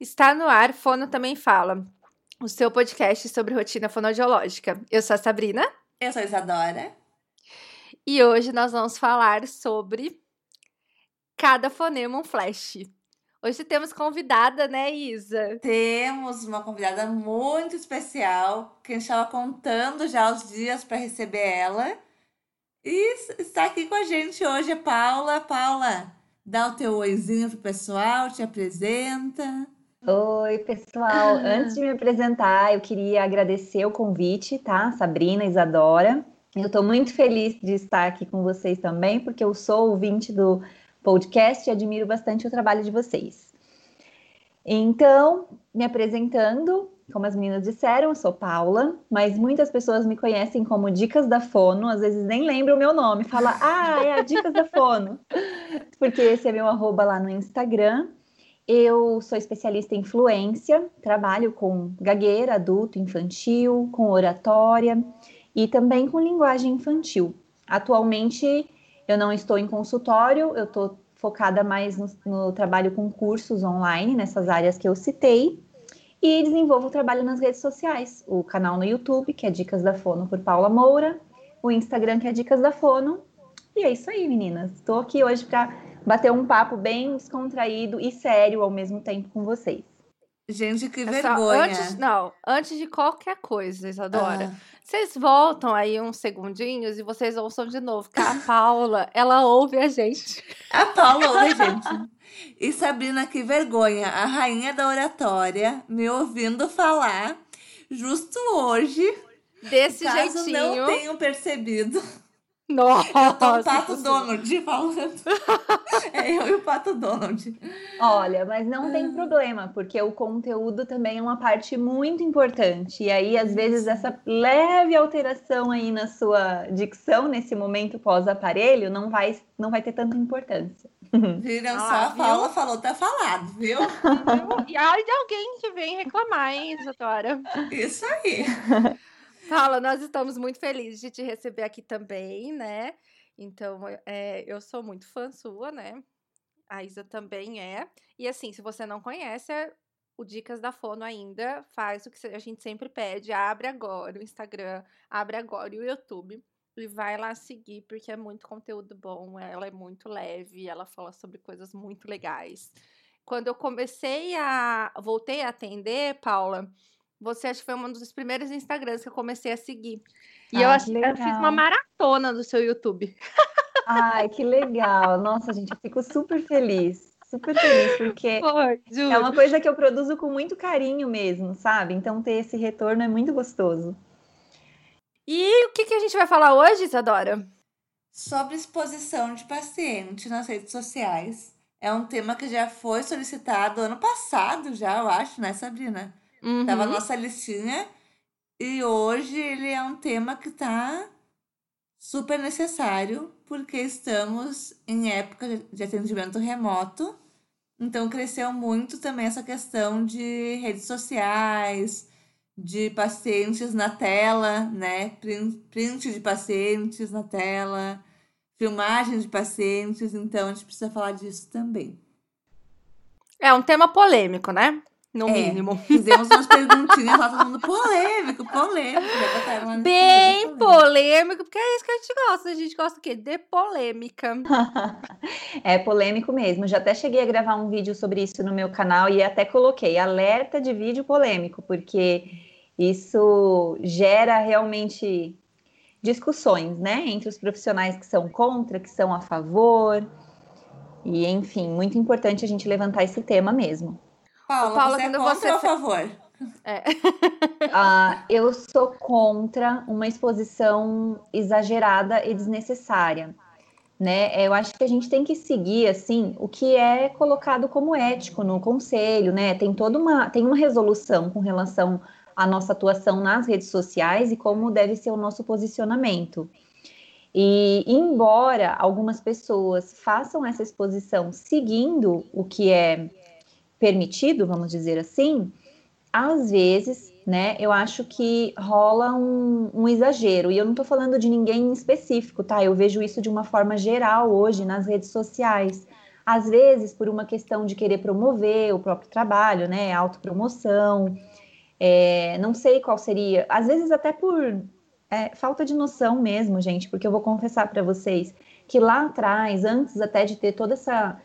Está no ar, Fono Também Fala, o seu podcast sobre rotina fonoaudiológica. Eu sou a Sabrina. Eu sou a Isadora. E hoje nós vamos falar sobre cada fonema um flash. Hoje temos convidada, né, Isa? Temos uma convidada muito especial, que a gente estava contando já os dias para receber ela. E está aqui com a gente hoje é Paula. Paula, dá o teu oizinho pro pessoal, te apresenta. Oi, pessoal. Antes de me apresentar, eu queria agradecer o convite, tá? Sabrina, Isadora. Eu estou muito feliz de estar aqui com vocês também, porque eu sou ouvinte do podcast e admiro bastante o trabalho de vocês. Então, me apresentando, como as meninas disseram, eu sou Paula, mas muitas pessoas me conhecem como Dicas da Fono, às vezes nem lembram o meu nome, fala, ah, é a Dicas da Fono, porque esse é meu arroba lá no Instagram. Eu sou especialista em fluência, trabalho com gagueira, adulto, infantil, com oratória e também com linguagem infantil. Atualmente eu não estou em consultório, eu estou focada mais no, no, trabalho com cursos online, nessas áreas que eu citei, e desenvolvo o trabalho nas redes sociais, o canal no YouTube, que é Dicas da Fono por Paula Moura, o Instagram, que é Dicas da Fono, e é isso aí, meninas. Estou aqui hoje para bater um papo bem descontraído e sério ao mesmo tempo com vocês. Gente, que vergonha. Antes, não, antes de qualquer coisa, Isadora, ah. vocês voltam aí uns segundinhos e vocês ouçam de novo, que a Paula, ela ouve a gente. A Paula ouve a gente. E Sabrina, que vergonha, a rainha da oratória, me ouvindo falar, justo hoje, desse caso jeitinho. não tenham percebido. Nossa! Tô o Pato Donald falando. é eu e o Pato Donald. Olha, mas não tem problema, porque o conteúdo também é uma parte muito importante. E aí, às vezes, essa leve alteração aí na sua dicção, nesse momento pós-aparelho, não vai, não vai ter tanta importância. Viram ah, só? A Paula falou, tá falado, viu? e ai de alguém que vem reclamar, hein, doutora? Isso aí. Paula, nós estamos muito felizes de te receber aqui também, né? Então, é, eu sou muito fã sua, né? A Isa também é. E assim, se você não conhece o Dicas da Fono ainda, faz o que a gente sempre pede. Abre agora o Instagram, abre agora o YouTube. E vai lá seguir, porque é muito conteúdo bom. Ela é muito leve, ela fala sobre coisas muito legais. Quando eu comecei a. Voltei a atender, Paula, você acho que foi um dos primeiros Instagrams que eu comecei a seguir. E ah, eu, eu, fiz uma maratona do seu YouTube. Ai, que legal. Nossa, gente, eu fico super feliz. Super feliz, porque Pô, é uma coisa que eu produzo com muito carinho mesmo, sabe? Então ter esse retorno é muito gostoso. E o que, que a gente vai falar hoje, Isadora? Sobre exposição de paciente nas redes sociais. É um tema que já foi solicitado ano passado, já, eu acho, né, Sabrina? Uhum. Tava na nossa listinha. E hoje ele é um tema que tá super necessário, porque estamos em época de atendimento remoto. Então cresceu muito também essa questão de redes sociais, de pacientes na tela, né? Print de pacientes na tela, filmagem de pacientes, então a gente precisa falar disso também. É um tema polêmico, né? No é, mínimo. Fizemos umas perguntinhas lá, todo mundo polêmico, polêmico. Bem polêmico, porque é isso que a gente gosta. A gente gosta o quê? De polêmica. é polêmico mesmo. Já até cheguei a gravar um vídeo sobre isso no meu canal e até coloquei alerta de vídeo polêmico, porque isso gera realmente discussões, né? Entre os profissionais que são contra, que são a favor. E, enfim, muito importante a gente levantar esse tema mesmo. Paula, Paula você é contra você... ou a favor? É. ah, eu sou contra uma exposição exagerada e desnecessária. Né? Eu acho que a gente tem que seguir assim o que é colocado como ético no conselho, né? Tem toda uma tem uma resolução com relação à nossa atuação nas redes sociais e como deve ser o nosso posicionamento. E embora algumas pessoas façam essa exposição seguindo o que é permitido, vamos dizer assim, às vezes, né, eu acho que rola um, um exagero. E eu não estou falando de ninguém em específico, tá? Eu vejo isso de uma forma geral hoje nas redes sociais. às vezes por uma questão de querer promover o próprio trabalho, né, autopromoção, é, não sei qual seria, às vezes até por é, falta de noção mesmo, gente, porque eu vou confessar para vocês que lá atrás, antes até de ter toda essa,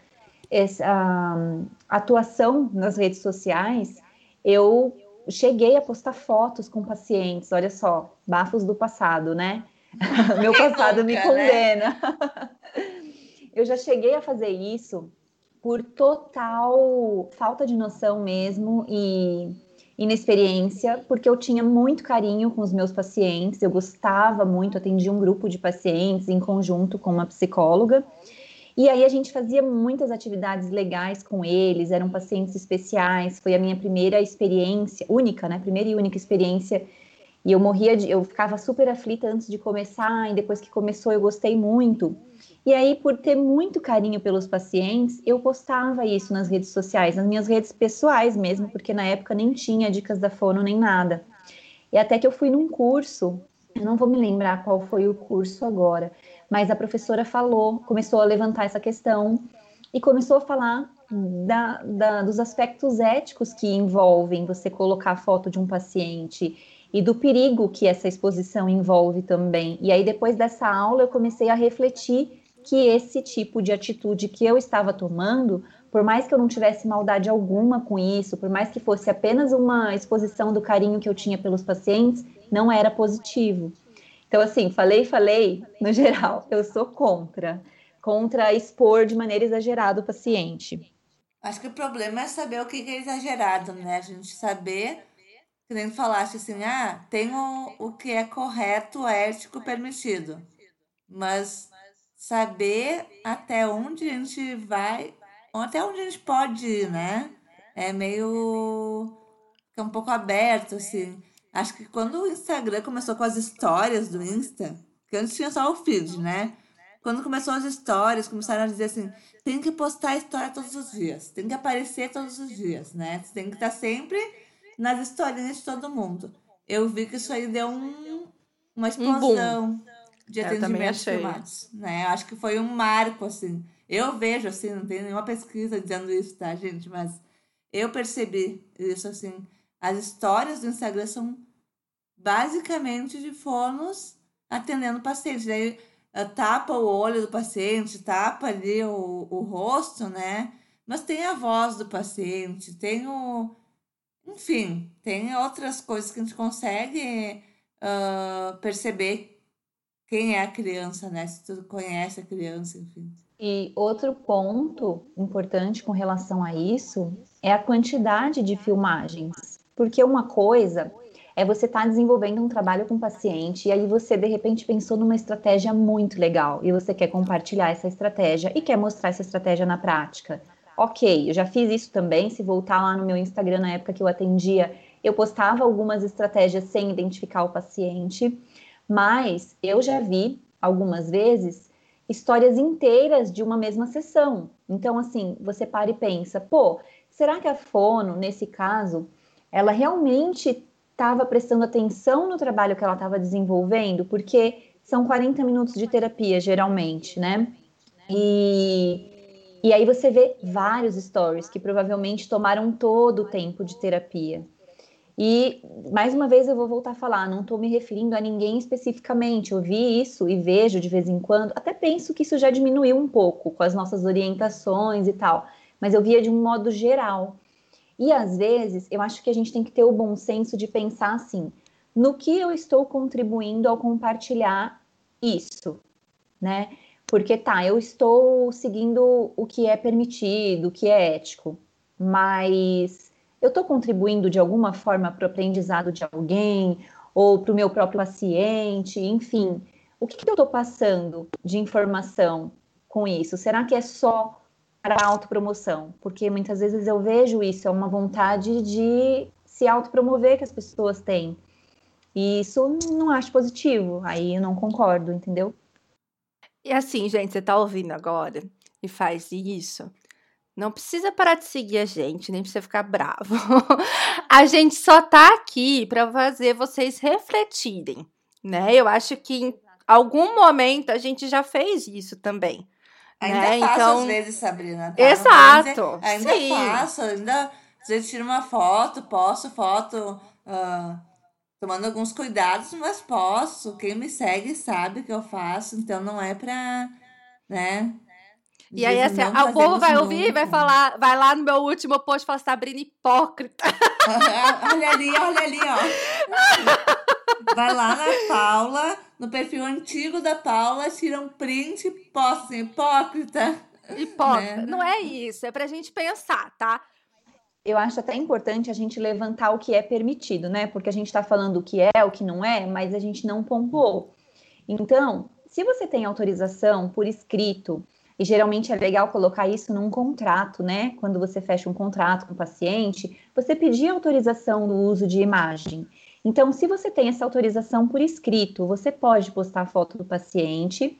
essa um, atuação nas redes sociais, eu cheguei a postar fotos com pacientes, olha só, bafos do passado, né? Meu passado me né? condena. Né? eu já cheguei a fazer isso por total falta de noção mesmo e inexperiência, porque eu tinha muito carinho com os meus pacientes, eu gostava muito, atendia um grupo de pacientes em conjunto com uma psicóloga. E aí a gente fazia muitas atividades legais com eles, eram pacientes especiais, foi a minha primeira experiência, única, né? Primeira e única experiência. E eu morria de, eu ficava super aflita antes de começar, e depois que começou eu gostei muito. E aí, por ter muito carinho pelos pacientes, eu postava isso nas redes sociais, nas minhas redes pessoais mesmo, porque na época nem tinha dicas da fono nem nada. E até que eu fui num curso, eu não vou me lembrar qual foi o curso agora, mas a professora falou, começou a levantar essa questão e começou a falar da, da, dos aspectos éticos que envolvem você colocar a foto de um paciente e do perigo que essa exposição envolve também. E aí, depois dessa aula, eu comecei a refletir que esse tipo de atitude que eu estava tomando, por mais que eu não tivesse maldade alguma com isso, por mais que fosse apenas uma exposição do carinho que eu tinha pelos pacientes, não era positivo. Então, assim, falei, falei, no geral, eu sou contra. Contra expor de maneira exagerada o paciente. Acho que o problema é saber o que é exagerado, né? A gente saber, que nem falaste assim, ah, tem o, o que é correto, ético, permitido. Mas saber até onde a gente vai, até onde a gente pode ir, né? É meio. é um pouco aberto, assim. Acho que quando o Instagram começou com as histórias do Insta, que antes tinha só o feed, né? Quando começou as histórias, começaram a dizer assim: tem que postar a história todos os dias, tem que aparecer todos os dias, né? Você tem que estar sempre nas historinhas de todo mundo. Eu vi que isso aí deu um, uma explosão. Um de atendimentos filmados, né? Acho que foi um marco, assim. Eu vejo, assim, não tem nenhuma pesquisa dizendo isso, tá, gente? Mas eu percebi isso, assim. As histórias do Instagram são basicamente de fonos atendendo pacientes. Daí eh, tapa o olho do paciente, tapa ali o, o rosto, né? Mas tem a voz do paciente, tem o. Enfim, tem outras coisas que a gente consegue uh, perceber quem é a criança, né? Se tu conhece a criança, enfim. E outro ponto importante com relação a isso é a quantidade de filmagens. Porque uma coisa é você estar tá desenvolvendo um trabalho com o paciente e aí você de repente pensou numa estratégia muito legal e você quer compartilhar essa estratégia e quer mostrar essa estratégia na prática. Ok, eu já fiz isso também. Se voltar lá no meu Instagram na época que eu atendia, eu postava algumas estratégias sem identificar o paciente. Mas eu já vi algumas vezes histórias inteiras de uma mesma sessão. Então, assim, você para e pensa, pô, será que a fono, nesse caso, ela realmente estava prestando atenção no trabalho que ela estava desenvolvendo? Porque são 40 minutos de terapia, geralmente, né? E, e aí você vê vários stories que provavelmente tomaram todo o tempo de terapia. E, mais uma vez, eu vou voltar a falar, não estou me referindo a ninguém especificamente. Eu vi isso e vejo de vez em quando, até penso que isso já diminuiu um pouco com as nossas orientações e tal, mas eu via de um modo geral. E, às vezes, eu acho que a gente tem que ter o bom senso de pensar assim: no que eu estou contribuindo ao compartilhar isso, né? Porque tá, eu estou seguindo o que é permitido, o que é ético, mas eu estou contribuindo de alguma forma para o aprendizado de alguém ou para o meu próprio paciente, enfim. O que, que eu estou passando de informação com isso? Será que é só para autopromoção? Porque muitas vezes eu vejo isso, é uma vontade de se autopromover que as pessoas têm. E isso não acho positivo, aí eu não concordo, entendeu? E assim, gente, você está ouvindo agora e faz isso, não precisa parar de seguir a gente, nem precisa ficar bravo. a gente só tá aqui para fazer vocês refletirem, né? Eu acho que em algum momento a gente já fez isso também. Ainda né? faço então... às vezes, Sabrina. Tá? Exato. Ainda Sim. faço, ainda às vezes tiro uma foto, posto foto, uh, tomando alguns cuidados, mas posso. Quem me segue sabe que eu faço, então não é pra, né? E aí, assim, o povo vai ouvir e vai falar, vai lá no meu último post e falar, Sabrina hipócrita. olha ali, olha ali, ó. Vai lá na Paula, no perfil antigo da Paula, tira um print e posta assim, hipócrita. Hipócrita. Né? Não é isso, é pra gente pensar, tá? Eu acho até importante a gente levantar o que é permitido, né? Porque a gente está falando o que é, o que não é, mas a gente não pontuou. Então, se você tem autorização por escrito, e geralmente é legal colocar isso num contrato, né? Quando você fecha um contrato com o paciente, você pedir autorização do uso de imagem. Então, se você tem essa autorização por escrito, você pode postar a foto do paciente,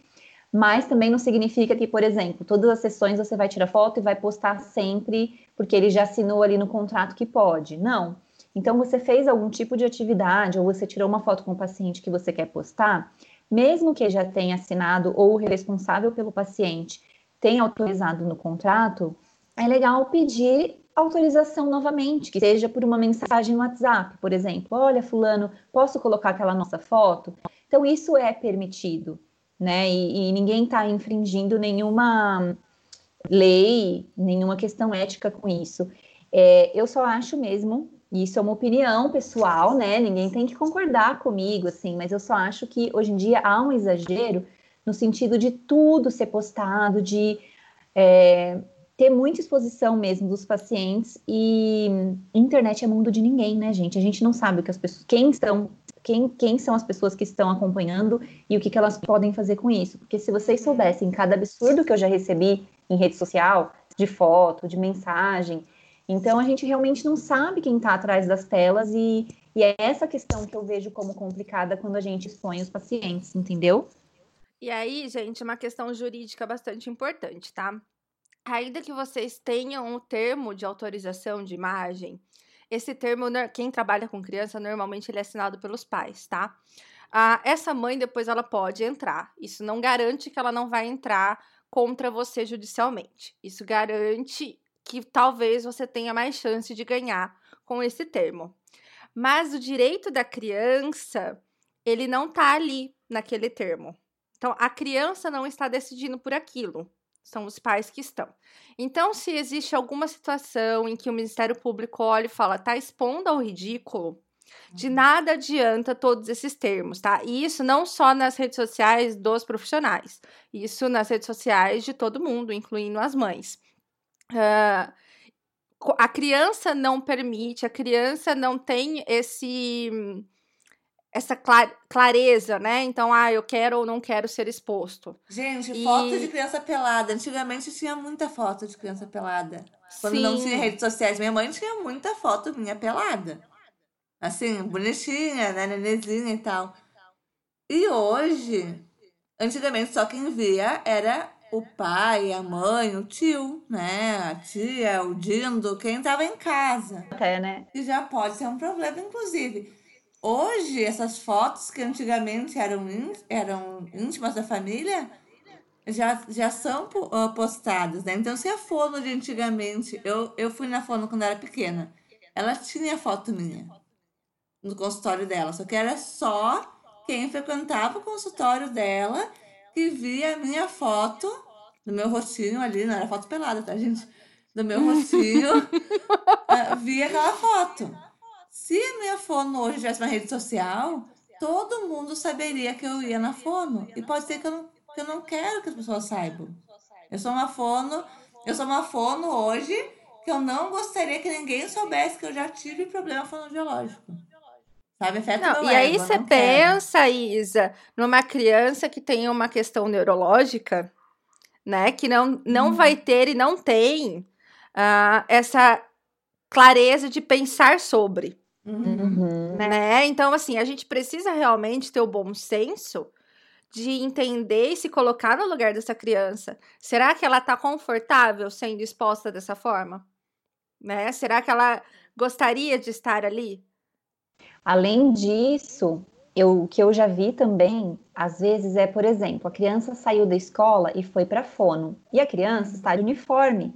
mas também não significa que, por exemplo, todas as sessões você vai tirar foto e vai postar sempre, porque ele já assinou ali no contrato que pode. Não. Então, você fez algum tipo de atividade ou você tirou uma foto com o paciente que você quer postar, mesmo que já tenha assinado ou o responsável pelo paciente tenha autorizado no contrato, é legal pedir autorização novamente, que seja por uma mensagem no WhatsApp, por exemplo. Olha, fulano, posso colocar aquela nossa foto? Então, isso é permitido, né? E, e ninguém está infringindo nenhuma lei, nenhuma questão ética com isso. É, eu só acho mesmo isso é uma opinião pessoal, né? Ninguém tem que concordar comigo, assim, mas eu só acho que hoje em dia há um exagero no sentido de tudo ser postado, de é, ter muita exposição mesmo dos pacientes e internet é mundo de ninguém, né, gente? A gente não sabe o que as pessoas, quem estão, quem, quem são as pessoas que estão acompanhando e o que, que elas podem fazer com isso. Porque se vocês soubessem cada absurdo que eu já recebi em rede social, de foto, de mensagem, então a gente realmente não sabe quem está atrás das telas e, e é essa questão que eu vejo como complicada quando a gente expõe os pacientes, entendeu? E aí, gente, uma questão jurídica bastante importante, tá? Ainda que vocês tenham o termo de autorização de imagem, esse termo, quem trabalha com criança, normalmente ele é assinado pelos pais, tá? Ah, essa mãe depois ela pode entrar. Isso não garante que ela não vai entrar contra você judicialmente. Isso garante que talvez você tenha mais chance de ganhar com esse termo. Mas o direito da criança, ele não está ali naquele termo. Então, a criança não está decidindo por aquilo, são os pais que estão. Então, se existe alguma situação em que o Ministério Público olha e fala, está expondo ao ridículo, de uhum. nada adianta todos esses termos, tá? E isso não só nas redes sociais dos profissionais, isso nas redes sociais de todo mundo, incluindo as mães. Uh, a criança não permite, a criança não tem esse essa clareza, né? Então, ah, eu quero ou não quero ser exposto. Gente, e... foto de criança pelada. Antigamente tinha muita foto de criança pelada. Quando Sim. não tinha redes sociais. Minha mãe tinha muita foto minha pelada. Assim, bonitinha, né? Nenezinha e tal. E hoje, antigamente só quem via era o pai, a mãe, o tio, né? A tia, o dindo, quem estava em casa. Até, né? E já pode ser um problema, inclusive. Hoje, essas fotos que antigamente eram, eram íntimas da família já, já são postadas, né? Então, se a fono de antigamente, eu, eu fui na fono quando era pequena, ela tinha foto minha no consultório dela, só que era só quem frequentava o consultório dela que via a minha foto do meu rostinho ali, não era foto pelada, tá, gente? Do meu rostinho, uh, via aquela foto. Se a minha fono hoje tivesse uma rede social, todo mundo saberia que eu ia na fono. E pode ser que eu não, que eu não quero que as pessoas saibam. Eu sou uma fono, eu sou uma fono hoje que eu não gostaria que ninguém soubesse que eu já tive problema fonoaudiológico. Sabe? Afeta não, e aí você pensa, Isa, numa criança que tem uma questão neurológica, né? Que não, não uhum. vai ter e não tem uh, essa clareza de pensar sobre. Uhum. Né? Então, assim, a gente precisa realmente ter o bom senso de entender e se colocar no lugar dessa criança. Será que ela está confortável sendo exposta dessa forma? Né? Será que ela gostaria de estar ali? Além disso, eu, o que eu já vi também, às vezes, é, por exemplo, a criança saiu da escola e foi para fono, e a criança está de uniforme.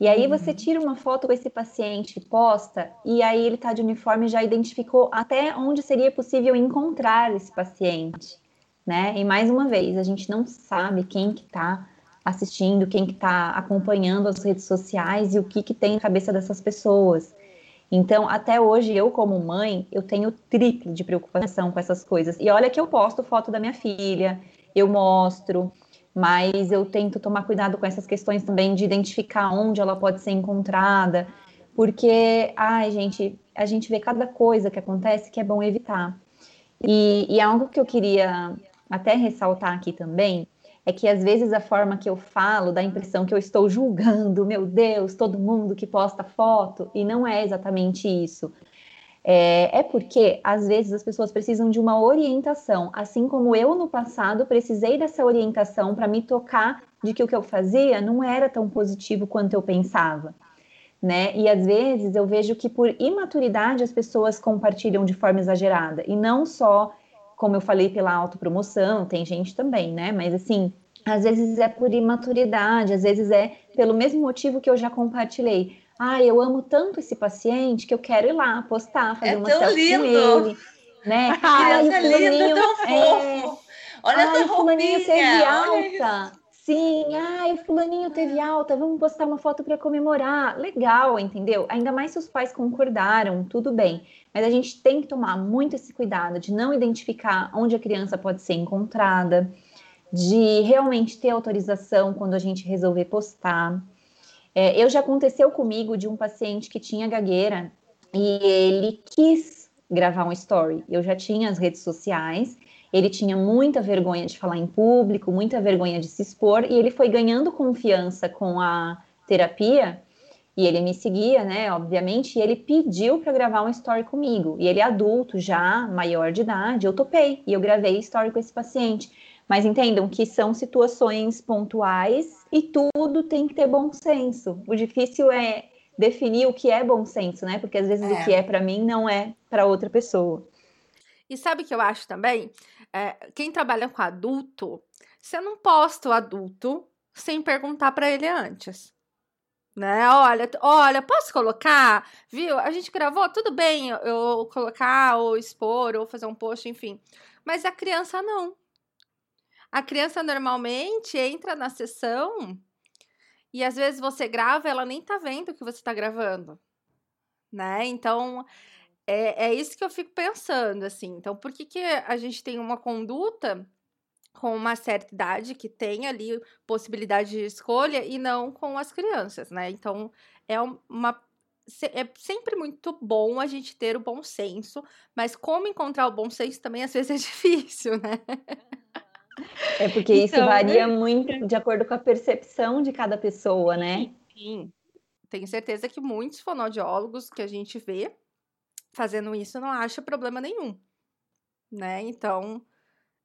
E aí você tira uma foto com esse paciente, posta, e aí ele está de uniforme e já identificou até onde seria possível encontrar esse paciente, né? E mais uma vez, a gente não sabe quem que está assistindo, quem que está acompanhando as redes sociais e o que que tem na cabeça dessas pessoas. Então, até hoje, eu como mãe, eu tenho triplo de preocupação com essas coisas. E olha que eu posto foto da minha filha, eu mostro, mas eu tento tomar cuidado com essas questões também de identificar onde ela pode ser encontrada, porque, ai, gente, a gente vê cada coisa que acontece que é bom evitar. E, e algo que eu queria até ressaltar aqui também é que às vezes a forma que eu falo dá a impressão que eu estou julgando, meu Deus, todo mundo que posta foto, e não é exatamente isso. É, é, porque às vezes as pessoas precisam de uma orientação, assim como eu no passado precisei dessa orientação para me tocar de que o que eu fazia não era tão positivo quanto eu pensava. Né? E às vezes eu vejo que por imaturidade as pessoas compartilham de forma exagerada, e não só como eu falei, pela autopromoção, tem gente também, né? Mas assim, às vezes é por imaturidade, às vezes é pelo mesmo motivo que eu já compartilhei. Ah, eu amo tanto esse paciente que eu quero ir lá postar, fazer é uma selfie ele. Né? Ai, o fulaninho, é... Olha Ai, o fulaninho teve alta. Sim, ai, o fulaninho teve alta, vamos postar uma foto para comemorar. Legal, entendeu? Ainda mais se os pais concordaram, tudo bem. Mas a gente tem que tomar muito esse cuidado de não identificar onde a criança pode ser encontrada, de realmente ter autorização quando a gente resolver postar. É, eu já aconteceu comigo de um paciente que tinha gagueira e ele quis gravar um story. Eu já tinha as redes sociais, ele tinha muita vergonha de falar em público, muita vergonha de se expor, e ele foi ganhando confiança com a terapia e ele me seguia, né, obviamente, e ele pediu para gravar um story comigo. E ele é adulto já, maior de idade, eu topei e eu gravei story com esse paciente. Mas entendam que são situações pontuais e tudo tem que ter bom senso. O difícil é definir o que é bom senso, né? Porque às vezes é. o que é para mim não é para outra pessoa. E sabe o que eu acho também? É, quem trabalha com adulto, você não posta o adulto sem perguntar para ele antes né? Olha, olha, posso colocar? Viu? A gente gravou, tudo bem eu colocar ou expor ou fazer um post, enfim. Mas a criança não. A criança normalmente entra na sessão e às vezes você grava, ela nem tá vendo o que você tá gravando, né? Então, é, é isso que eu fico pensando, assim. Então, por que, que a gente tem uma conduta com uma certa idade que tem ali possibilidade de escolha e não com as crianças, né? Então é uma é sempre muito bom a gente ter o bom senso, mas como encontrar o bom senso também às vezes é difícil, né? É porque então, isso varia muito de acordo com a percepção de cada pessoa, né? Sim. Tenho certeza que muitos fonoaudiólogos que a gente vê fazendo isso não acha problema nenhum, né? Então,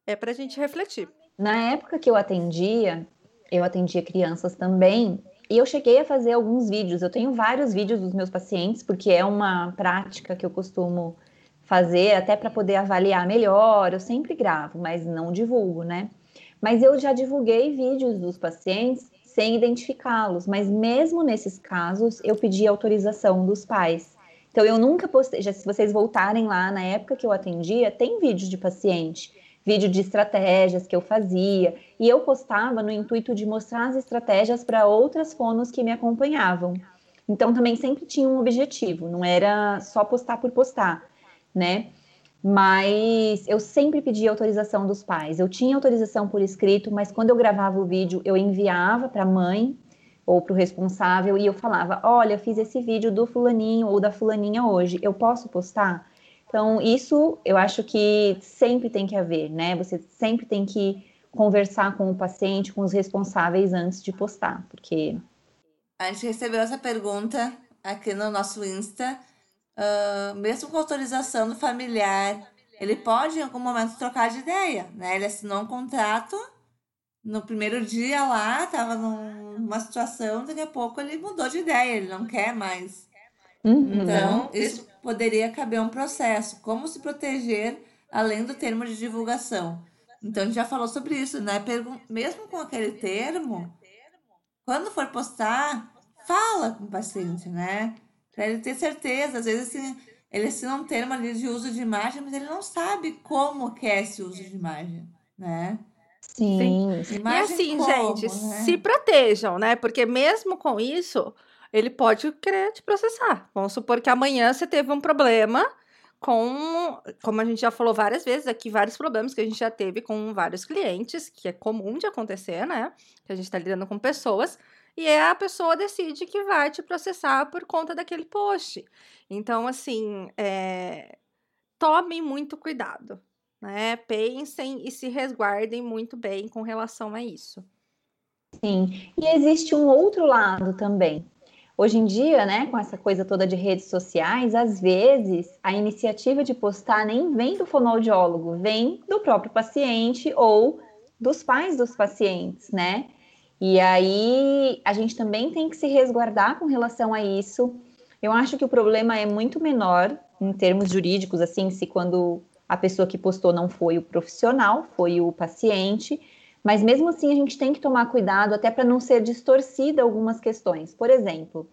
é para a gente refletir. Na época que eu atendia, eu atendia crianças também, e eu cheguei a fazer alguns vídeos. Eu tenho vários vídeos dos meus pacientes, porque é uma prática que eu costumo fazer até para poder avaliar melhor. Eu sempre gravo, mas não divulgo, né? Mas eu já divulguei vídeos dos pacientes sem identificá-los, mas mesmo nesses casos eu pedi autorização dos pais. Então eu nunca postei, já se vocês voltarem lá na época que eu atendia, tem vídeos de paciente vídeo de estratégias que eu fazia, e eu postava no intuito de mostrar as estratégias para outras fonos que me acompanhavam. Então também sempre tinha um objetivo, não era só postar por postar, né? Mas eu sempre pedia autorização dos pais. Eu tinha autorização por escrito, mas quando eu gravava o vídeo, eu enviava para a mãe ou para o responsável e eu falava: Olha, fiz esse vídeo do fulaninho ou da fulaninha hoje, eu posso postar? Então, isso eu acho que sempre tem que haver, né? Você sempre tem que conversar com o paciente, com os responsáveis antes de postar, porque. A gente recebeu essa pergunta aqui no nosso Insta. Uh, mesmo com autorização do familiar, ele pode em algum momento trocar de ideia, né? Ele assinou um contrato no primeiro dia lá, estava numa situação, daqui a pouco ele mudou de ideia, ele não quer mais. Uhum. Então, isso poderia caber um processo. Como se proteger além do termo de divulgação. Então, a gente já falou sobre isso, né? Pergun mesmo com aquele termo, quando for postar, fala com o paciente, né? Para ele ter certeza. Às vezes, assim, ele assina um termo ali de uso de imagem, mas ele não sabe como que é esse uso de imagem, né? Sim. Sim. E assim, como, gente, né? se protejam, né? Porque mesmo com isso, ele pode querer te processar. Vamos supor que amanhã você teve um problema com, como a gente já falou várias vezes aqui, vários problemas que a gente já teve com vários clientes, que é comum de acontecer, né? Que a gente está lidando com pessoas, e a pessoa decide que vai te processar por conta daquele post. Então, assim, é... tomem muito cuidado, né? Pensem e se resguardem muito bem com relação a isso. Sim, e existe um outro lado também. Hoje em dia, né, com essa coisa toda de redes sociais, às vezes a iniciativa de postar nem vem do fonoaudiólogo, vem do próprio paciente ou dos pais dos pacientes, né? E aí a gente também tem que se resguardar com relação a isso. Eu acho que o problema é muito menor em termos jurídicos, assim, se quando a pessoa que postou não foi o profissional, foi o paciente, mas mesmo assim a gente tem que tomar cuidado até para não ser distorcida algumas questões. Por exemplo,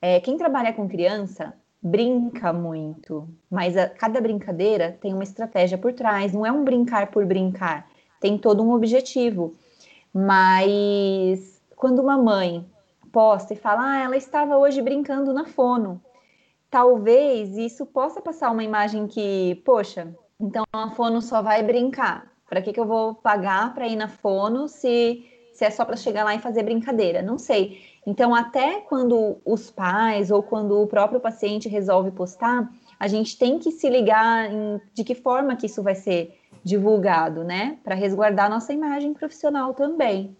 é, quem trabalha com criança brinca muito, mas a, cada brincadeira tem uma estratégia por trás, não é um brincar por brincar, tem todo um objetivo. Mas quando uma mãe posta e fala, ah, ela estava hoje brincando na fono, talvez isso possa passar uma imagem que, poxa, então a fono só vai brincar. Para que, que eu vou pagar para ir na fono se, se é só para chegar lá e fazer brincadeira? Não sei. Então, até quando os pais ou quando o próprio paciente resolve postar, a gente tem que se ligar em de que forma que isso vai ser divulgado, né? Para resguardar nossa imagem profissional também.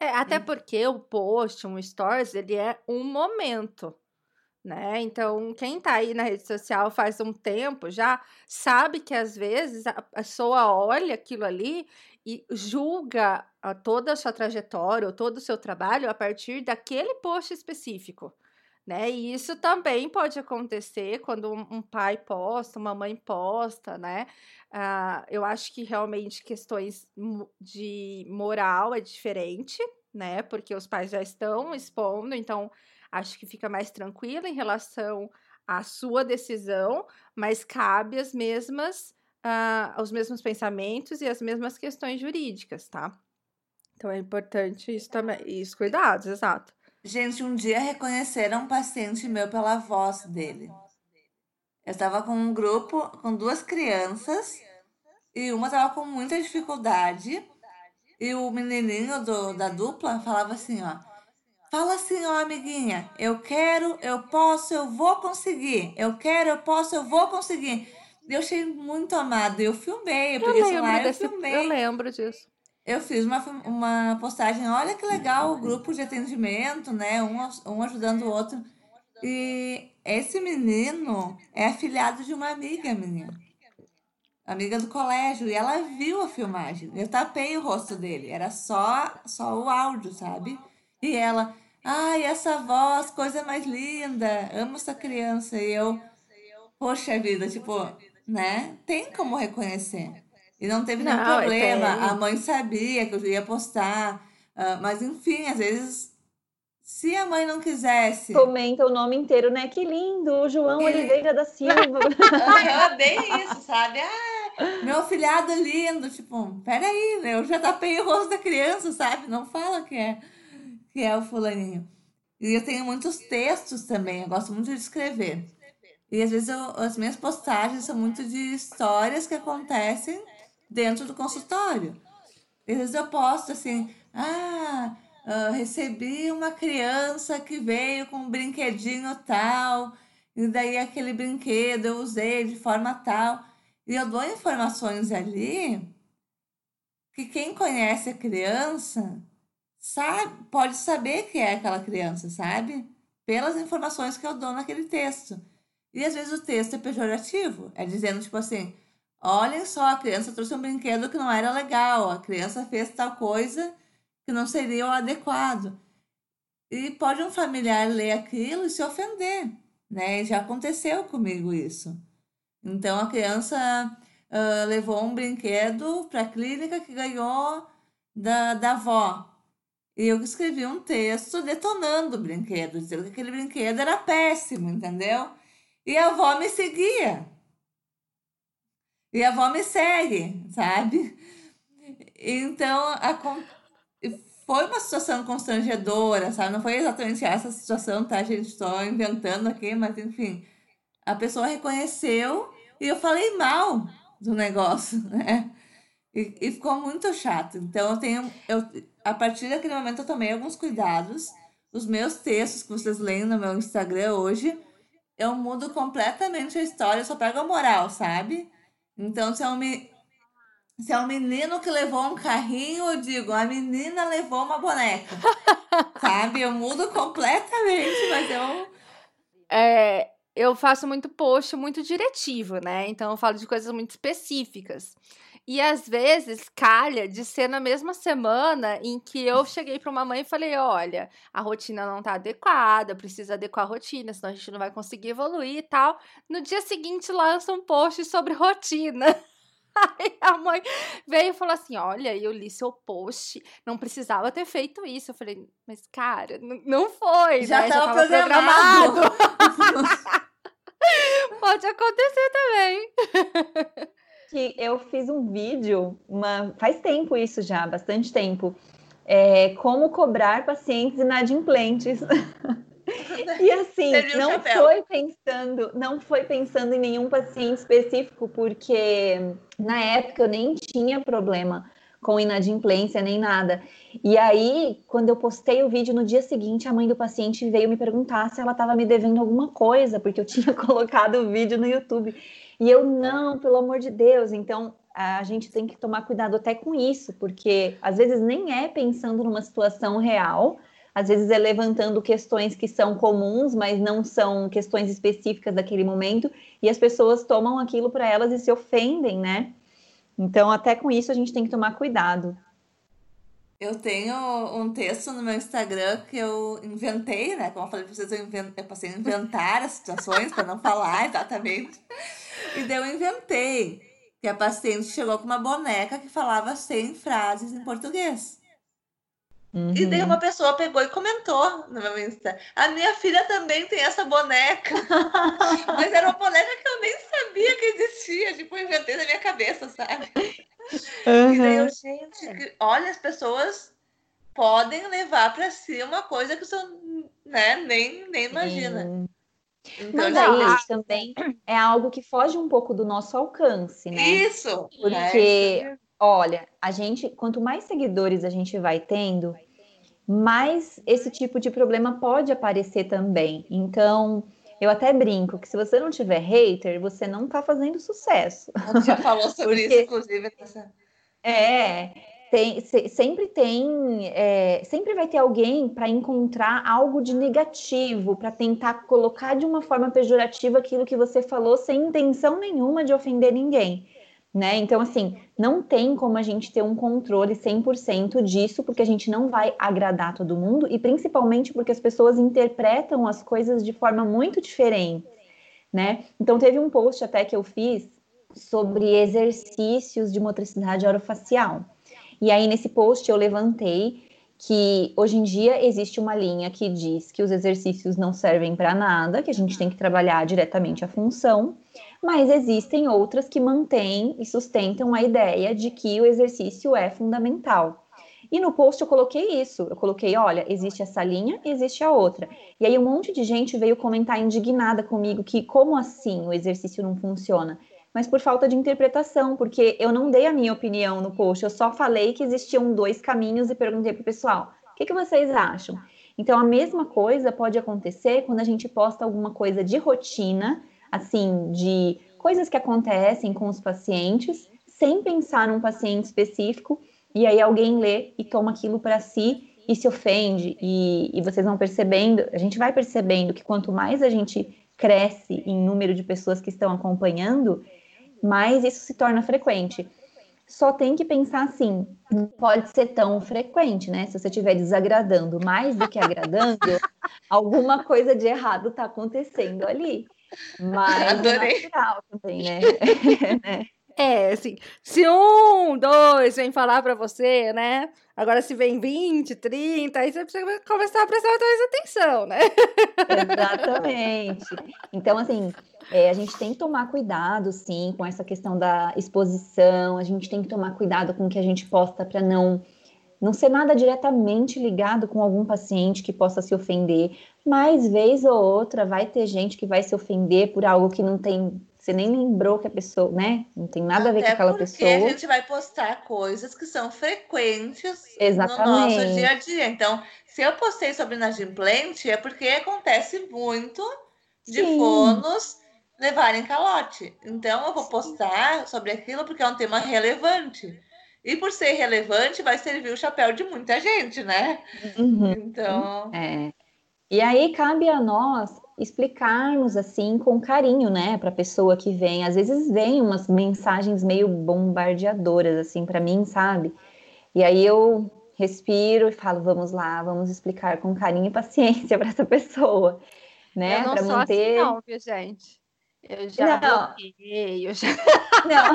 É, até porque o post, um stories, ele é um momento né? Então, quem tá aí na rede social faz um tempo já sabe que às vezes a pessoa olha aquilo ali e julga a toda a sua trajetória ou todo o seu trabalho a partir daquele post específico. Né? E isso também pode acontecer quando um, pai posta, uma mãe posta, né? Uh, eu acho que realmente questões de moral é diferente, né? Porque os pais já estão expondo, então acho que fica mais tranquila em relação à sua decisão, mas cabe as mesmas, uh, os mesmos pensamentos e as mesmas questões jurídicas, tá? Então é importante isso também, isso, cuidados, exato. Gente, um dia reconheceram um paciente meu pela voz dele. Eu estava com um grupo com duas crianças e uma estava com muita dificuldade e o menininho do, da dupla falava assim, ó, Fala assim, ó, amiguinha. Eu quero, eu posso, eu vou conseguir. Eu quero, eu posso, eu vou conseguir. Eu achei muito amado. Eu filmei, eu, eu peguei celular, desse, eu filmei. Eu lembro disso. Eu fiz uma, uma postagem, olha que legal o grupo de atendimento, né? Um, um ajudando o outro. E esse menino é afilhado de uma amiga minha. Amiga do colégio. E ela viu a filmagem. Eu tapei o rosto dele. Era só, só o áudio, sabe? E ela, Ai, essa voz, coisa mais linda. Amo essa criança. E eu, poxa vida, tipo, né? Tem como reconhecer. E não teve nenhum não, problema. A mãe sabia que eu ia postar. Uh, mas, enfim, às vezes, se a mãe não quisesse. Comenta o nome inteiro, né? Que lindo, João Oliveira da Silva. eu bem isso, sabe? Ah, meu filhado lindo. Tipo, peraí, né? eu já tapei o rosto da criança, sabe? Não fala que é que é o fulaninho. E eu tenho muitos textos também, eu gosto muito de escrever. E às vezes eu, as minhas postagens são muito de histórias que acontecem dentro do consultório. Vezes eu posto assim, ah, uh, recebi uma criança que veio com um brinquedinho tal, e daí aquele brinquedo eu usei de forma tal. E eu dou informações ali que quem conhece a criança sabe, pode saber que é aquela criança, sabe? Pelas informações que eu dou naquele texto. E às vezes o texto é pejorativo, é dizendo tipo assim: olhem só, a criança trouxe um brinquedo que não era legal, a criança fez tal coisa que não seria o adequado. E pode um familiar ler aquilo e se ofender, né? Já aconteceu comigo isso. Então a criança uh, levou um brinquedo para a clínica que ganhou da, da avó. E eu escrevi um texto detonando o brinquedo, dizendo que aquele brinquedo era péssimo, entendeu? E a avó me seguia. E a avó me segue, sabe? Então, a, foi uma situação constrangedora, sabe? Não foi exatamente essa situação, tá, gente? Estou inventando aqui, mas enfim. A pessoa reconheceu e eu falei mal do negócio, né? E, e ficou muito chato. Então, eu tenho. Eu, a partir daquele momento, eu tomei alguns cuidados. Os meus textos que vocês leem no meu Instagram hoje, eu mudo completamente a história, eu só pego a moral, sabe? Então, se é, um, se é um menino que levou um carrinho, eu digo, a menina levou uma boneca. sabe? Eu mudo completamente, mas eu. É, eu faço muito post muito diretivo, né? Então eu falo de coisas muito específicas. E às vezes calha de ser na mesma semana em que eu cheguei para uma mãe e falei: olha, a rotina não tá adequada, precisa adequar a rotina, senão a gente não vai conseguir evoluir e tal. No dia seguinte lança um post sobre rotina. Aí a mãe veio e falou assim: Olha, eu li seu post, não precisava ter feito isso. Eu falei, mas cara, não foi, já né? Tava já estava programado. programado. Pode acontecer também. Que eu fiz um vídeo, uma, faz tempo isso já, bastante tempo, é, como cobrar pacientes inadimplentes. E assim, não foi pensando, não foi pensando em nenhum paciente específico, porque na época eu nem tinha problema com inadimplência nem nada. E aí, quando eu postei o vídeo no dia seguinte, a mãe do paciente veio me perguntar se ela estava me devendo alguma coisa, porque eu tinha colocado o vídeo no YouTube. E eu, não, pelo amor de Deus. Então, a gente tem que tomar cuidado até com isso, porque às vezes nem é pensando numa situação real, às vezes é levantando questões que são comuns, mas não são questões específicas daquele momento, e as pessoas tomam aquilo para elas e se ofendem, né? Então, até com isso, a gente tem que tomar cuidado. Eu tenho um texto no meu Instagram que eu inventei, né? Como eu falei para vocês, eu, invent... eu passei a inventar as situações para não falar exatamente. E daí eu inventei que a paciente chegou com uma boneca que falava 100 frases em português. Uhum. E daí uma pessoa pegou e comentou no meu Insta. A minha filha também tem essa boneca. Mas era uma boneca que eu nem sabia que existia. Tipo, eu inventei na minha cabeça, sabe? Uhum. E daí eu, gente, olha, as pessoas podem levar para si uma coisa que você né, nem, nem imagina. Então, Mas aí também é algo que foge um pouco do nosso alcance, né? Isso! Porque, é. olha, a gente, quanto mais seguidores a gente vai tendo, mais esse tipo de problema pode aparecer também. Então, eu até brinco que se você não tiver hater, você não tá fazendo sucesso. Gente já falou sobre Porque, isso, inclusive. É, tem, sempre tem, é, sempre vai ter alguém para encontrar algo de negativo, para tentar colocar de uma forma pejorativa aquilo que você falou sem intenção nenhuma de ofender ninguém né? Então, assim, não tem como a gente ter um controle 100% disso, porque a gente não vai agradar todo mundo e principalmente porque as pessoas interpretam as coisas de forma muito diferente, né? Então, teve um post até que eu fiz sobre exercícios de motricidade orofacial. E aí, nesse post, eu levantei que hoje em dia existe uma linha que diz que os exercícios não servem para nada, que a gente tem que trabalhar diretamente a função, mas existem outras que mantêm e sustentam a ideia de que o exercício é fundamental. E no post eu coloquei isso. Eu coloquei, olha, existe essa linha existe a outra. E aí um monte de gente veio comentar indignada comigo que como assim o exercício não funciona? Mas por falta de interpretação, porque eu não dei a minha opinião no post, eu só falei que existiam dois caminhos e perguntei pro pessoal: o que, que vocês acham? Então a mesma coisa pode acontecer quando a gente posta alguma coisa de rotina assim, de coisas que acontecem com os pacientes, sem pensar num paciente específico, e aí alguém lê e toma aquilo para si e se ofende, e, e vocês vão percebendo, a gente vai percebendo que quanto mais a gente cresce em número de pessoas que estão acompanhando, mais isso se torna frequente. Só tem que pensar assim, não pode ser tão frequente, né? Se você estiver desagradando mais do que agradando, alguma coisa de errado está acontecendo ali. Mas é Adorei. é natural também, né? É, assim, se um, dois vem falar para você, né? Agora, se vem 20, 30, aí você precisa começar a prestar mais atenção, né? Exatamente. Então, assim, é, a gente tem que tomar cuidado, sim, com essa questão da exposição, a gente tem que tomar cuidado com o que a gente posta para não não ser nada diretamente ligado com algum paciente que possa se ofender, mas vez ou outra vai ter gente que vai se ofender por algo que não tem você nem lembrou que a pessoa, né? Não tem nada a ver Até com aquela porque pessoa. a gente vai postar coisas que são frequentes Exatamente. no nosso dia a dia. Então, se eu postei sobre inadimplente, é porque acontece muito de Sim. fonos levarem calote. Então, eu vou postar sobre aquilo porque é um tema relevante. E por ser relevante, vai servir o chapéu de muita gente, né? Uhum. Então, É. E aí cabe a nós explicarmos assim com carinho, né, para a pessoa que vem. Às vezes vem umas mensagens meio bombardeadoras assim para mim, sabe? E aí eu respiro e falo, vamos lá, vamos explicar com carinho e paciência para essa pessoa, né, para sou manter assim, não, viu, gente? Eu já Não. bloqueei, eu já... Não.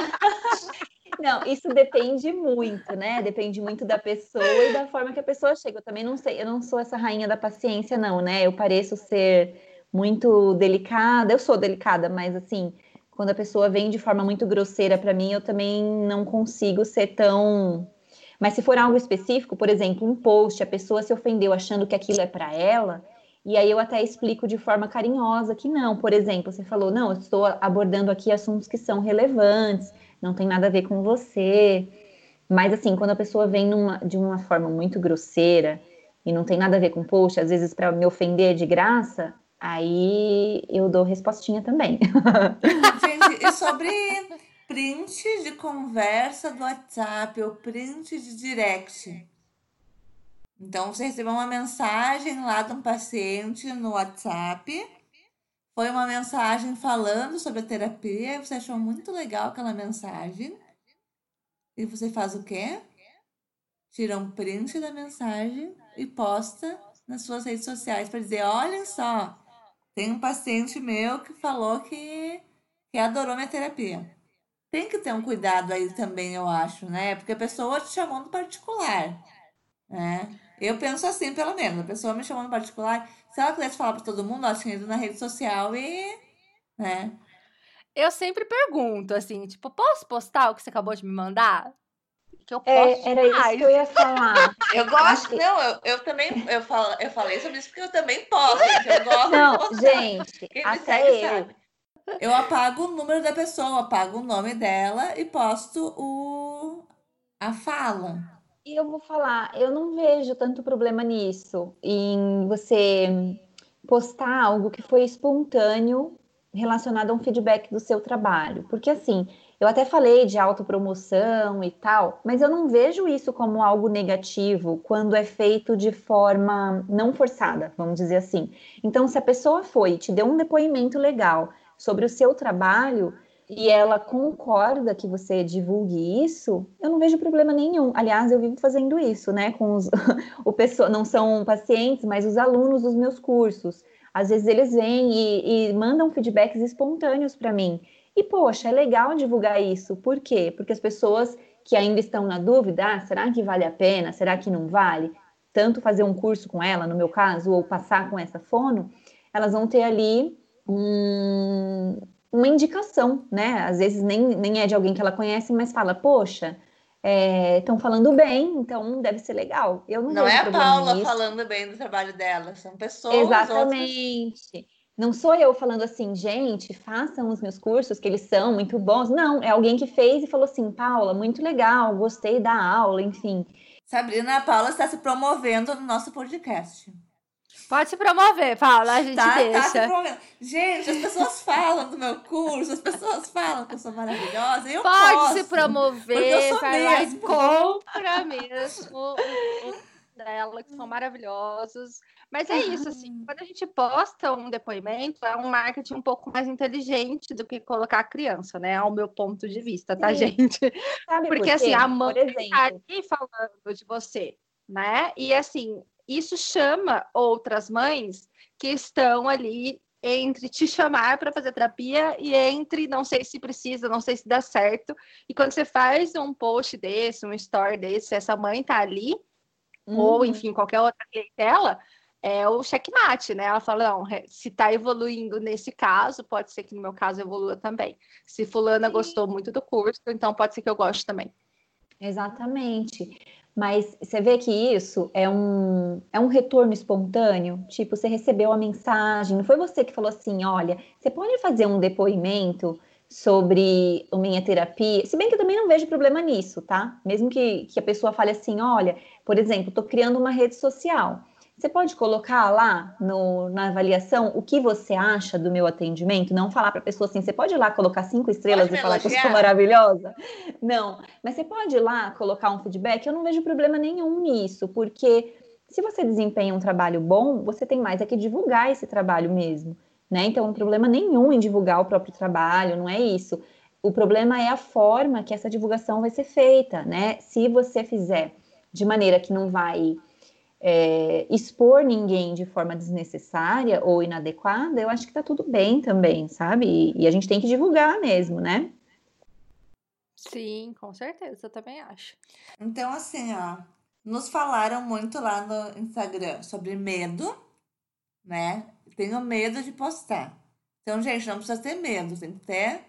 Não, isso depende muito, né? Depende muito da pessoa e da forma que a pessoa chega. Eu também não sei, eu não sou essa rainha da paciência, não, né? Eu pareço ser muito delicada. Eu sou delicada, mas assim, quando a pessoa vem de forma muito grosseira para mim, eu também não consigo ser tão. Mas se for algo específico, por exemplo, um post, a pessoa se ofendeu achando que aquilo é para ela, e aí eu até explico de forma carinhosa que não. Por exemplo, você falou, não, eu estou abordando aqui assuntos que são relevantes não tem nada a ver com você. Mas assim, quando a pessoa vem numa, de uma forma muito grosseira e não tem nada a ver com post, às vezes para me ofender de graça, aí eu dou respostinha também. gente, e sobre print de conversa do WhatsApp ou print de direct. Então, você recebeu uma mensagem lá de um paciente no WhatsApp. Foi uma mensagem falando sobre a terapia. Você achou muito legal aquela mensagem. E você faz o quê? Tira um print da mensagem e posta nas suas redes sociais para dizer: olhem só, tem um paciente meu que falou que, que adorou minha terapia. Tem que ter um cuidado aí também, eu acho, né? Porque a pessoa te chamou no particular, né? Eu penso assim, pelo menos. A pessoa me chamou no particular. Se ela quisesse falar para todo mundo, ela tinha ido na rede social e. né? Eu sempre pergunto, assim, tipo, posso postar o que você acabou de me mandar? Que eu posso É, era isso que eu ia falar. Eu gosto, não, eu, eu também, eu, falo, eu falei sobre isso porque eu também posso, gente, eu gosto de Não, postar. gente, Quem até segue eu. sabe. Eu apago o número da pessoa, apago o nome dela e posto o a fala. E eu vou falar, eu não vejo tanto problema nisso, em você postar algo que foi espontâneo relacionado a um feedback do seu trabalho. Porque assim, eu até falei de autopromoção e tal, mas eu não vejo isso como algo negativo quando é feito de forma não forçada, vamos dizer assim. Então, se a pessoa foi te deu um depoimento legal sobre o seu trabalho, e ela concorda que você divulgue isso, eu não vejo problema nenhum. Aliás, eu vivo fazendo isso, né? Com os o pessoa, não são pacientes, mas os alunos dos meus cursos. Às vezes eles vêm e, e mandam feedbacks espontâneos para mim. E poxa, é legal divulgar isso. Por quê? Porque as pessoas que ainda estão na dúvida, ah, será que vale a pena? Será que não vale? Tanto fazer um curso com ela, no meu caso, ou passar com essa fono, elas vão ter ali um, uma indicação, né? Às vezes nem, nem é de alguém que ela conhece, mas fala, poxa, estão falando bem, então deve ser legal. Eu não, Não é a Paula nisso. falando bem do trabalho dela, são pessoas. outras- Exatamente. Não sou eu falando assim, gente, façam os meus cursos, que eles são muito bons. Não, é alguém que fez e falou assim, Paula, muito legal, gostei da aula, enfim. Sabrina, a Paula está se promovendo no nosso podcast. Pode se promover, Paula, a gente Tá, tá se deixa. promovendo. Gente, as pessoas falam do meu curso, as pessoas falam que eu sou maravilhosa. Eu Pode posso, se porque eu promover, sou vai lá e mesmo. compra mesmo o- o dela, que são maravilhosos. Mas é isso, assim, quando a gente posta um depoimento, é um marketing um pouco mais inteligente do que colocar a criança, né? Ao meu ponto de vista, tá, Sim. gente? Sabe Porque por assim, a mãe tá exemplo, ali falando de você, né? E assim, isso chama outras mães que estão ali entre te chamar para fazer terapia e entre não sei se precisa, não sei se dá certo. E quando você faz um post desse, um story desse, essa mãe tá ali, uhum. ou enfim, qualquer outra clientela, é o checkmate, né? Ela fala, não, se tá evoluindo nesse caso, pode ser que no meu caso evolua também. Se fulana Sim. gostou muito do curso, então pode ser que eu goste também. Exatamente. Mas você vê que isso é um, é um retorno espontâneo? Tipo, você recebeu a mensagem, não foi você que falou assim: olha, você pode fazer um depoimento sobre a minha terapia? Se bem que eu também não vejo problema nisso, tá? Mesmo que, que a pessoa fale assim: olha, por exemplo, estou criando uma rede social. Você pode colocar lá no, na avaliação o que você acha do meu atendimento? Não falar para a pessoa assim, você pode ir lá colocar cinco estrelas e falar que eu sou maravilhosa? Não, mas você pode ir lá colocar um feedback. Eu não vejo problema nenhum nisso, porque se você desempenha um trabalho bom, você tem mais é que divulgar esse trabalho mesmo. Né? Então, não tem problema nenhum em divulgar o próprio trabalho, não é isso. O problema é a forma que essa divulgação vai ser feita, né? Se você fizer de maneira que não vai é, expor ninguém de forma desnecessária ou inadequada, eu acho que tá tudo bem também, sabe? E, e, a gente tem que divulgar mesmo, né? Sim, com certeza, eu também acho. Então, assim, ó, nos falaram muito lá no Instagram sobre medo, né? Tenho medo de postar. Então, gente, não precisa ter medo, tem que ter.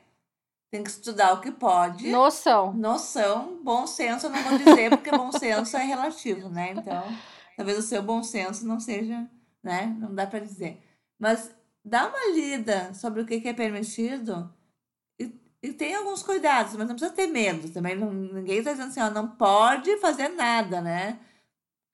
Tem que estudar o que pode. Noção. Noção, bom senso, eu não vou dizer, porque bom senso é relativo, né? Então talvez o seu bom senso não seja, né? Não dá para dizer. Mas dá uma lida sobre o que, é permitido e, e tem alguns cuidados, mas não precisa ter medo também. Não, ninguém está dizendo assim, ó, não pode fazer nada, né?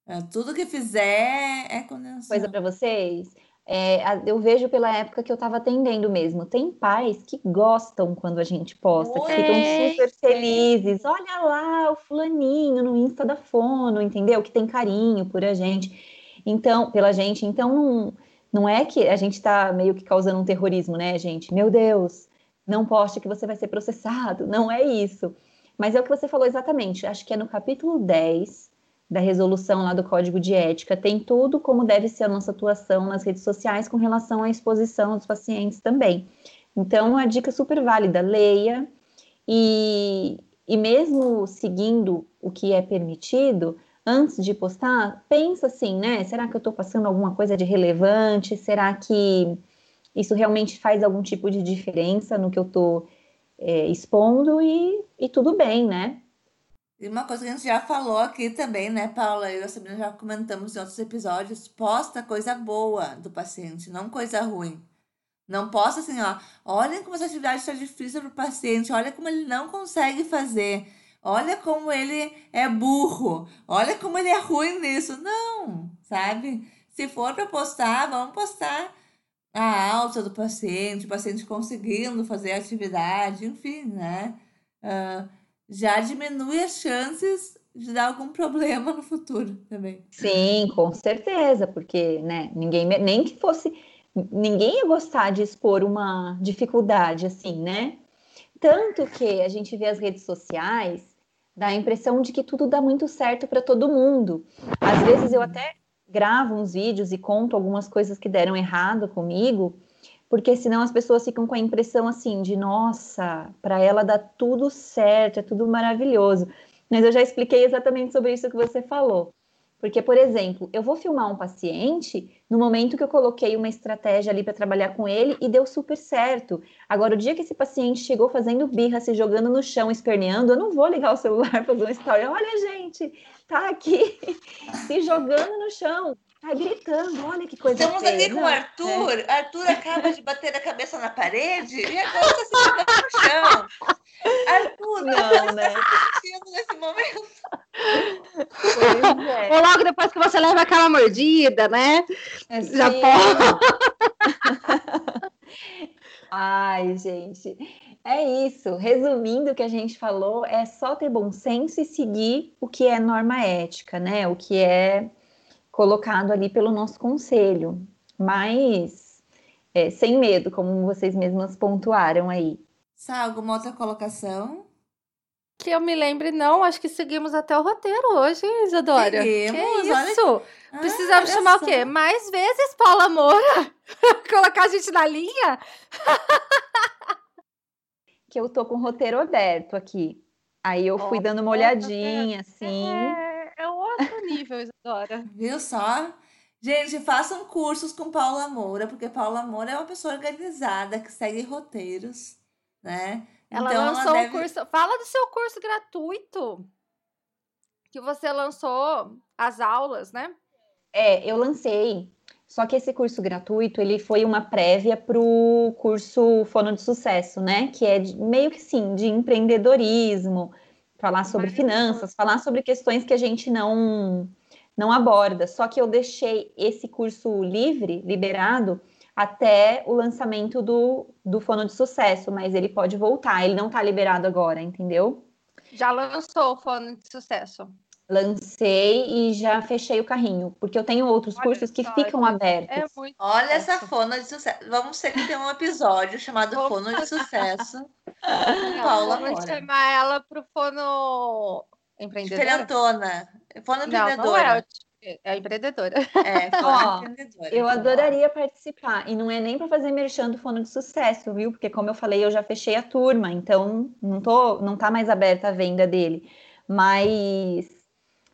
É, tudo que fizer é condenação. Coisa para vocês. É, eu vejo pela época que eu estava atendendo mesmo. Tem pais que gostam quando a gente posta, que ficam super felizes. Olha lá o fulaninho no Insta da Fono, entendeu? Que tem carinho por a gente. Então, pela gente. Então, não, não é que a gente está meio que causando um terrorismo, né, gente? Meu Deus, não poste que você vai ser processado. Não é isso. Mas é o que você falou exatamente. Acho que é no capítulo 10 da resolução lá do Código de Ética, tem tudo como deve ser a nossa atuação nas redes sociais com relação à exposição dos pacientes também. Então, a dica super válida, leia e, e mesmo seguindo o que é permitido, antes de postar, pensa assim, né? Será que eu estou passando alguma coisa de relevante? Será que isso realmente faz algum tipo de diferença no que eu estou é, expondo? E, e tudo bem, né? E uma coisa que a gente já falou aqui também, né, Paula? Eu e a Sabrina já comentamos em outros episódios. Posta coisa boa do paciente, não coisa ruim. Não posta assim, ó. Olha como essa atividade está difícil para o paciente. Olha como ele não consegue fazer. Olha como ele é burro. Olha como ele é ruim nisso. Não, sabe? Se for para postar, vamos postar a alta do paciente, o paciente conseguindo fazer a atividade, enfim, né? Uh, já diminui as chances de dar algum problema no futuro também. Sim, com certeza, porque né, ninguém nem que fosse ninguém ia gostar de expor uma dificuldade assim, né? Tanto que a gente vê as redes sociais, dá a impressão de que tudo dá muito certo para todo mundo. Às vezes eu até gravo uns vídeos e conto algumas coisas que deram errado comigo, porque senão as pessoas ficam com a impressão assim de nossa, para ela dá tudo certo, é tudo maravilhoso. Mas eu já expliquei exatamente sobre isso que você falou. Porque, por exemplo, eu vou filmar um paciente no momento que eu coloquei uma estratégia ali para trabalhar com ele e deu super certo. Agora, o dia que esse paciente chegou fazendo birra, se jogando no chão, esperneando, eu não vou ligar o celular fazer uma história. Olha, gente, tá aqui se jogando no chão. Tá gritando, olha que coisa Estamos feia. aqui com o Arthur. É. Arthur acaba de bater a cabeça na parede e agora está se jogando no chão. Arthur, não, né? Tá sentindo nesse momento? É. Ou logo depois que você leva aquela mordida, né? É, Já pode. Ai, gente. É isso. Resumindo o que a gente falou, é só ter bom senso e seguir o que é norma ética, né? O que é colocado ali pelo nosso conselho, mas é, sem medo, como vocês mesmas pontuaram aí. Sá, alguma outra colocação? Que eu me lembre, não. Acho que seguimos até o roteiro hoje, hein, Isadora? Seguimos, que isso? Ah, Precisamos chamar só. o quê? Mais vezes Paula Moura? Colocar a gente na linha? que eu tô com o roteiro aberto aqui. Aí eu fui oh, dando uma olhadinha, assim. É outro nível, Isadora. Viu só? Gente, façam cursos com Paula Moura, porque Paula Moura é uma pessoa organizada que segue roteiros, né? Ela então, lançou ela deve... um curso. Fala do seu curso gratuito. Que você lançou as aulas, né? É, eu lancei. Só que esse curso gratuito, ele foi uma prévia para o curso Fono de Sucesso, né? Que é de, meio que sim, de empreendedorismo, falar sobre finanças, falar sobre questões que a gente não não aborda. Só que eu deixei esse curso livre, liberado, até o lançamento do, do Fono de Sucesso, mas ele pode voltar, ele não está liberado agora, entendeu? Já lançou o Fono de Sucesso? Lancei e já fechei o carrinho, porque eu tenho outros Olha cursos que ficam abertos. É muito Olha sucesso. essa fono de sucesso. Vamos ter que ter um episódio chamado Fono de Sucesso. Paula vamos chamar ela para o Fono Empreendedora? Diferentona. Fono empreendedora. Não, não é, é empreendedora. É, Ó, empreendedora. Eu adoraria participar. E não é nem para fazer merchan do Fono de Sucesso, viu? Porque, como eu falei, eu já fechei a turma, então não, tô, não tá mais aberta a venda dele. Mas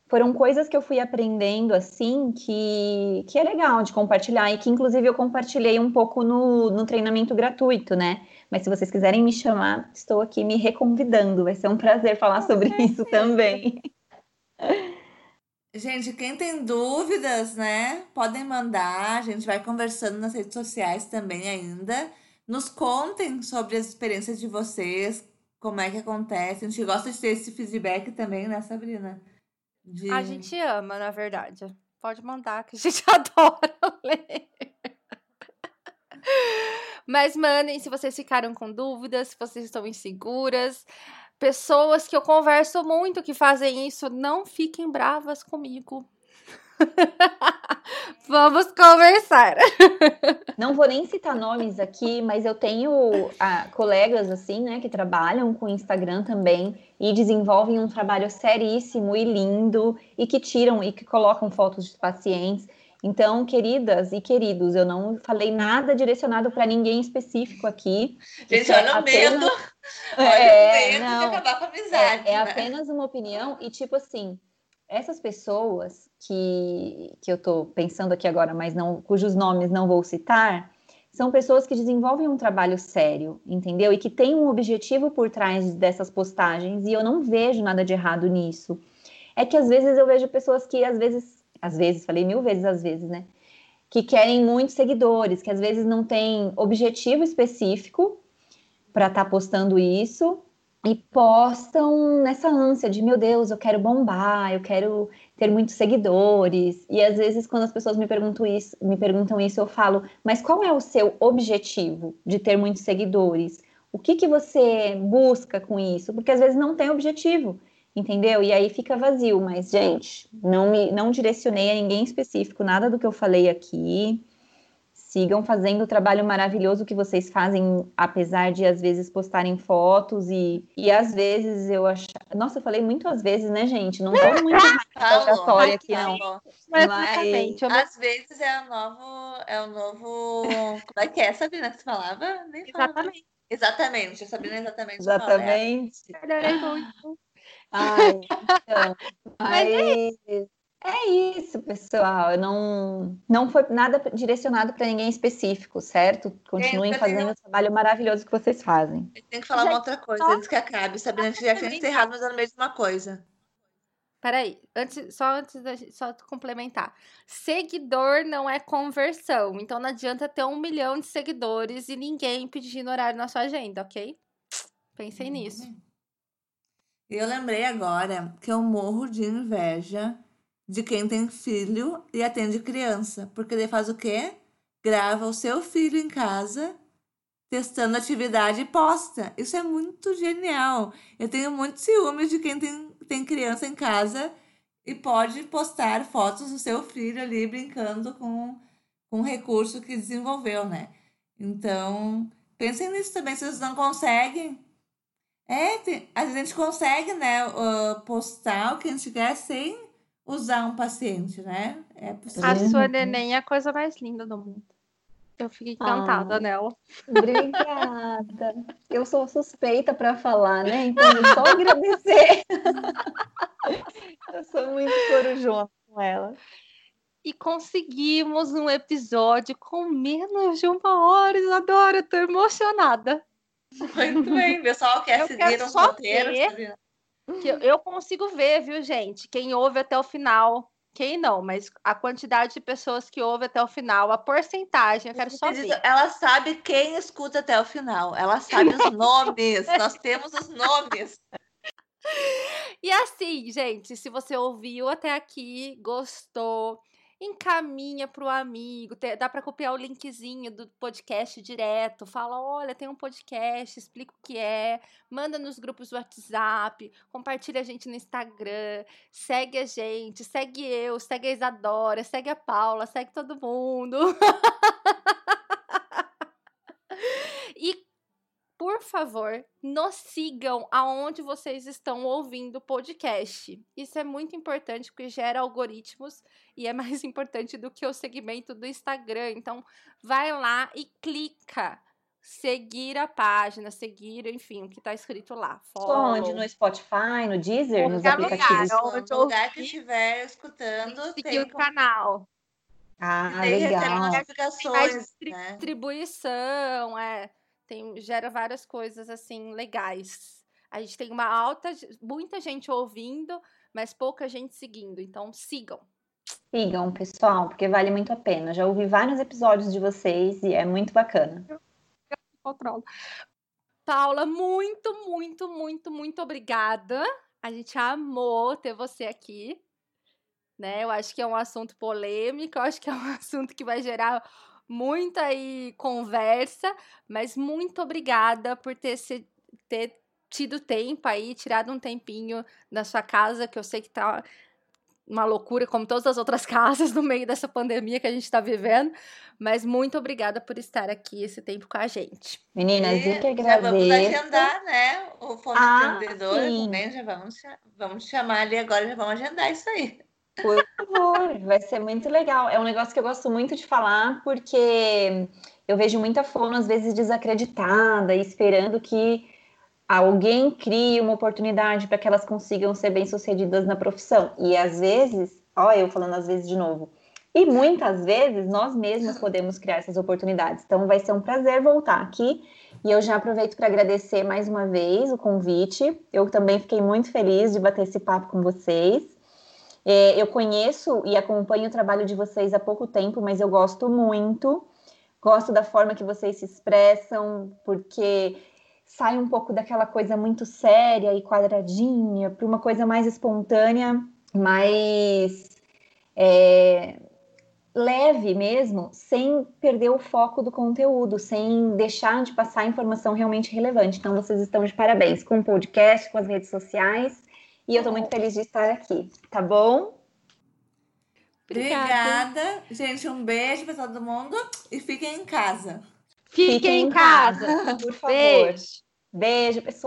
foram coisas que eu fui aprendendo assim que, que é legal de compartilhar e que inclusive eu compartilhei um pouco no, no treinamento gratuito, né? Mas se vocês quiserem me chamar, estou aqui me reconvidando. Vai ser um prazer falar sobre isso também. Gente, quem tem dúvidas, né? Podem mandar. A gente vai conversando nas redes sociais também ainda. Nos contem sobre as experiências de vocês, como é que acontece. A gente gosta de ter esse feedback também, né, Sabrina? De... A gente ama, na verdade. Pode mandar, que a gente adora ler. Mas mandem se vocês ficaram com dúvidas, se vocês estão inseguras. Pessoas que eu converso muito que fazem isso, não fiquem bravas comigo. Vamos conversar. Não vou nem citar nomes aqui, mas eu tenho ah, colegas assim, né, que trabalham com Instagram também e desenvolvem um trabalho seríssimo e lindo e que tiram e que colocam fotos de pacientes. Então, queridas e queridos, eu não falei nada direcionado para ninguém específico aqui. Gente, olha é apenas... medo. Olha é, o medo não, de acabar com a amizade. É, é né? apenas uma opinião e, tipo assim, essas pessoas que, que eu estou pensando aqui agora, mas não, cujos nomes não vou citar, são pessoas que desenvolvem um trabalho sério, entendeu? E que têm um objetivo por trás dessas postagens, e eu não vejo nada de errado nisso. É que às vezes eu vejo pessoas que às vezes às vezes, falei mil vezes às vezes, né? Que querem muitos seguidores, que às vezes não tem objetivo específico para estar tá postando isso e postam nessa ânsia de meu Deus, eu quero bombar, eu quero ter muitos seguidores. E às vezes quando as pessoas me perguntam isso, me perguntam isso, eu falo: "Mas qual é o seu objetivo de ter muitos seguidores? O que que você busca com isso?" Porque às vezes não tem objetivo entendeu? E aí fica vazio, mas, gente, não me não direcionei a ninguém específico, nada do que eu falei aqui. Sigam fazendo o trabalho maravilhoso que vocês fazem, apesar de às vezes postarem fotos e, e às vezes eu acho. Nossa, eu falei muito às vezes, né, gente? Não tô muito oratória aqui, não. Mas, mas às vezes é o novo. É o novo. Como é que é, Sabrina, que você falava? Nem exatamente. Exatamente, Sabrina exatamente. Exatamente. Melhorei muito. Ai, então, mas é, é isso, pessoal. Não, não foi nada direcionado para ninguém específico, certo? Continuem fazendo o trabalho maravilhoso que vocês fazem. Tem que falar uma outra coisa antes que acabe. Sabrina, que já tinha encerrado, mas era a mesma coisa. Peraí, antes, só antes da só complementar. Seguidor não é conversão. Então não adianta ter um milhão de seguidores e ninguém pedindo horário na sua agenda, ok? Pensem uhum. nisso. Eu lembrei agora que eu morro de inveja de quem tem filho e atende criança. Porque ele faz o quê? Grava o seu filho em casa, testando atividade e posta. Isso é muito genial. Eu tenho muito ciúmes de quem tem, tem criança em casa e pode postar fotos do seu filho ali brincando com, com um recurso que desenvolveu, né? Então, pensem nisso também. Se vocês não conseguem, É, tem, às vezes a gente consegue, né, uh, postar o que a gente quer sem usar um paciente, né? É possível. A sua neném é a coisa mais linda do mundo. Eu fiquei encantada ah, nela. Obrigada. Eu sou suspeita para falar, né? Então, eu só agradecer. eu sou muito corujona com ela. E conseguimos um episódio com menos de uma hora, Isadora. Tô emocionada. Muito bem, pessoal quer eu seguir os roteiros. Que eu consigo ver, viu, gente? Quem ouve até o final quem não, mas a quantidade de pessoas que ouvem até o final, a porcentagem, eu quero só ver. Ela sabe quem escuta até o final. Ela sabe os nomes. Nós temos os nomes. E assim, gente, se você ouviu até aqui, gostou, encaminha para o amigo, dá para copiar o linkzinho do podcast direto, fala, olha, tem um podcast, explica o que é, manda nos grupos do WhatsApp, compartilha a gente no Instagram, segue a gente, segue eu, segue a Isadora, segue a Paula, segue todo mundo. e por favor, nos sigam aonde vocês estão ouvindo o podcast. Isso é muito importante porque gera algoritmos e é mais importante do que o segmento do Instagram. Então, vai lá e clica seguir a página, seguir, enfim, o que está escrito lá. Follow. Onde? No Spotify, no Deezer, nos aplicativos? Lugar, onde o lugar que estiver escutando. Seguir tem o canal. Ah, legal. Notificações, né? Distribuição, é tem, gera várias coisas assim legais. A gente tem uma alta, muita gente ouvindo, mas pouca gente seguindo. Então sigam. Sigam, pessoal, porque vale muito a pena. Já ouvi vários episódios de vocês e é muito bacana. Controlo. Paula, muito, muito, muito, muito obrigada. A gente amou ter você aqui. Né? Eu acho que é um assunto polêmico, eu acho que é um assunto que vai gerar muita aí conversa, mas muito obrigada por ter, se, ter tido tempo aí, tirado um tempinho da sua casa, que eu sei que tá uma loucura, como todas as outras casas, no meio dessa pandemia que a gente está vivendo. Mas muito obrigada por estar aqui esse tempo com a gente. Meninas, eu que agradeço. Já vamos agendar, né? O Fome ah, Empreendedor também, já vamos, vamos chamar ali agora, já vamos agendar isso aí. Por favor, vai ser muito legal. É um negócio que eu gosto muito de falar, porque eu vejo muita fono, às vezes, desacreditada, esperando que alguém crie uma oportunidade para que elas consigam ser bem-sucedidas na profissão. E às vezes, ó, eu falando às vezes de novo, e muitas vezes nós mesmos podemos criar essas oportunidades. Então vai ser um prazer voltar aqui. E eu já aproveito para agradecer mais uma vez o convite. Eu também fiquei muito feliz de bater esse papo com vocês. É, eu conheço e acompanho o trabalho de vocês há pouco tempo, mas eu gosto muito. Gosto da forma que vocês se expressam, porque sai um pouco daquela coisa muito séria e quadradinha para uma coisa mais espontânea, mais é, leve mesmo, sem perder o foco do conteúdo, sem deixar de passar informação realmente relevante. Então, vocês estão de parabéns com o podcast, com as redes sociais e eu tô muito feliz de estar aqui, tá bom? Obrigada. Gente, um beijo para todo mundo e fiquem em casa. Fiquem, fiquem em casa, casa, por favor. Beijo, beijo pessoal.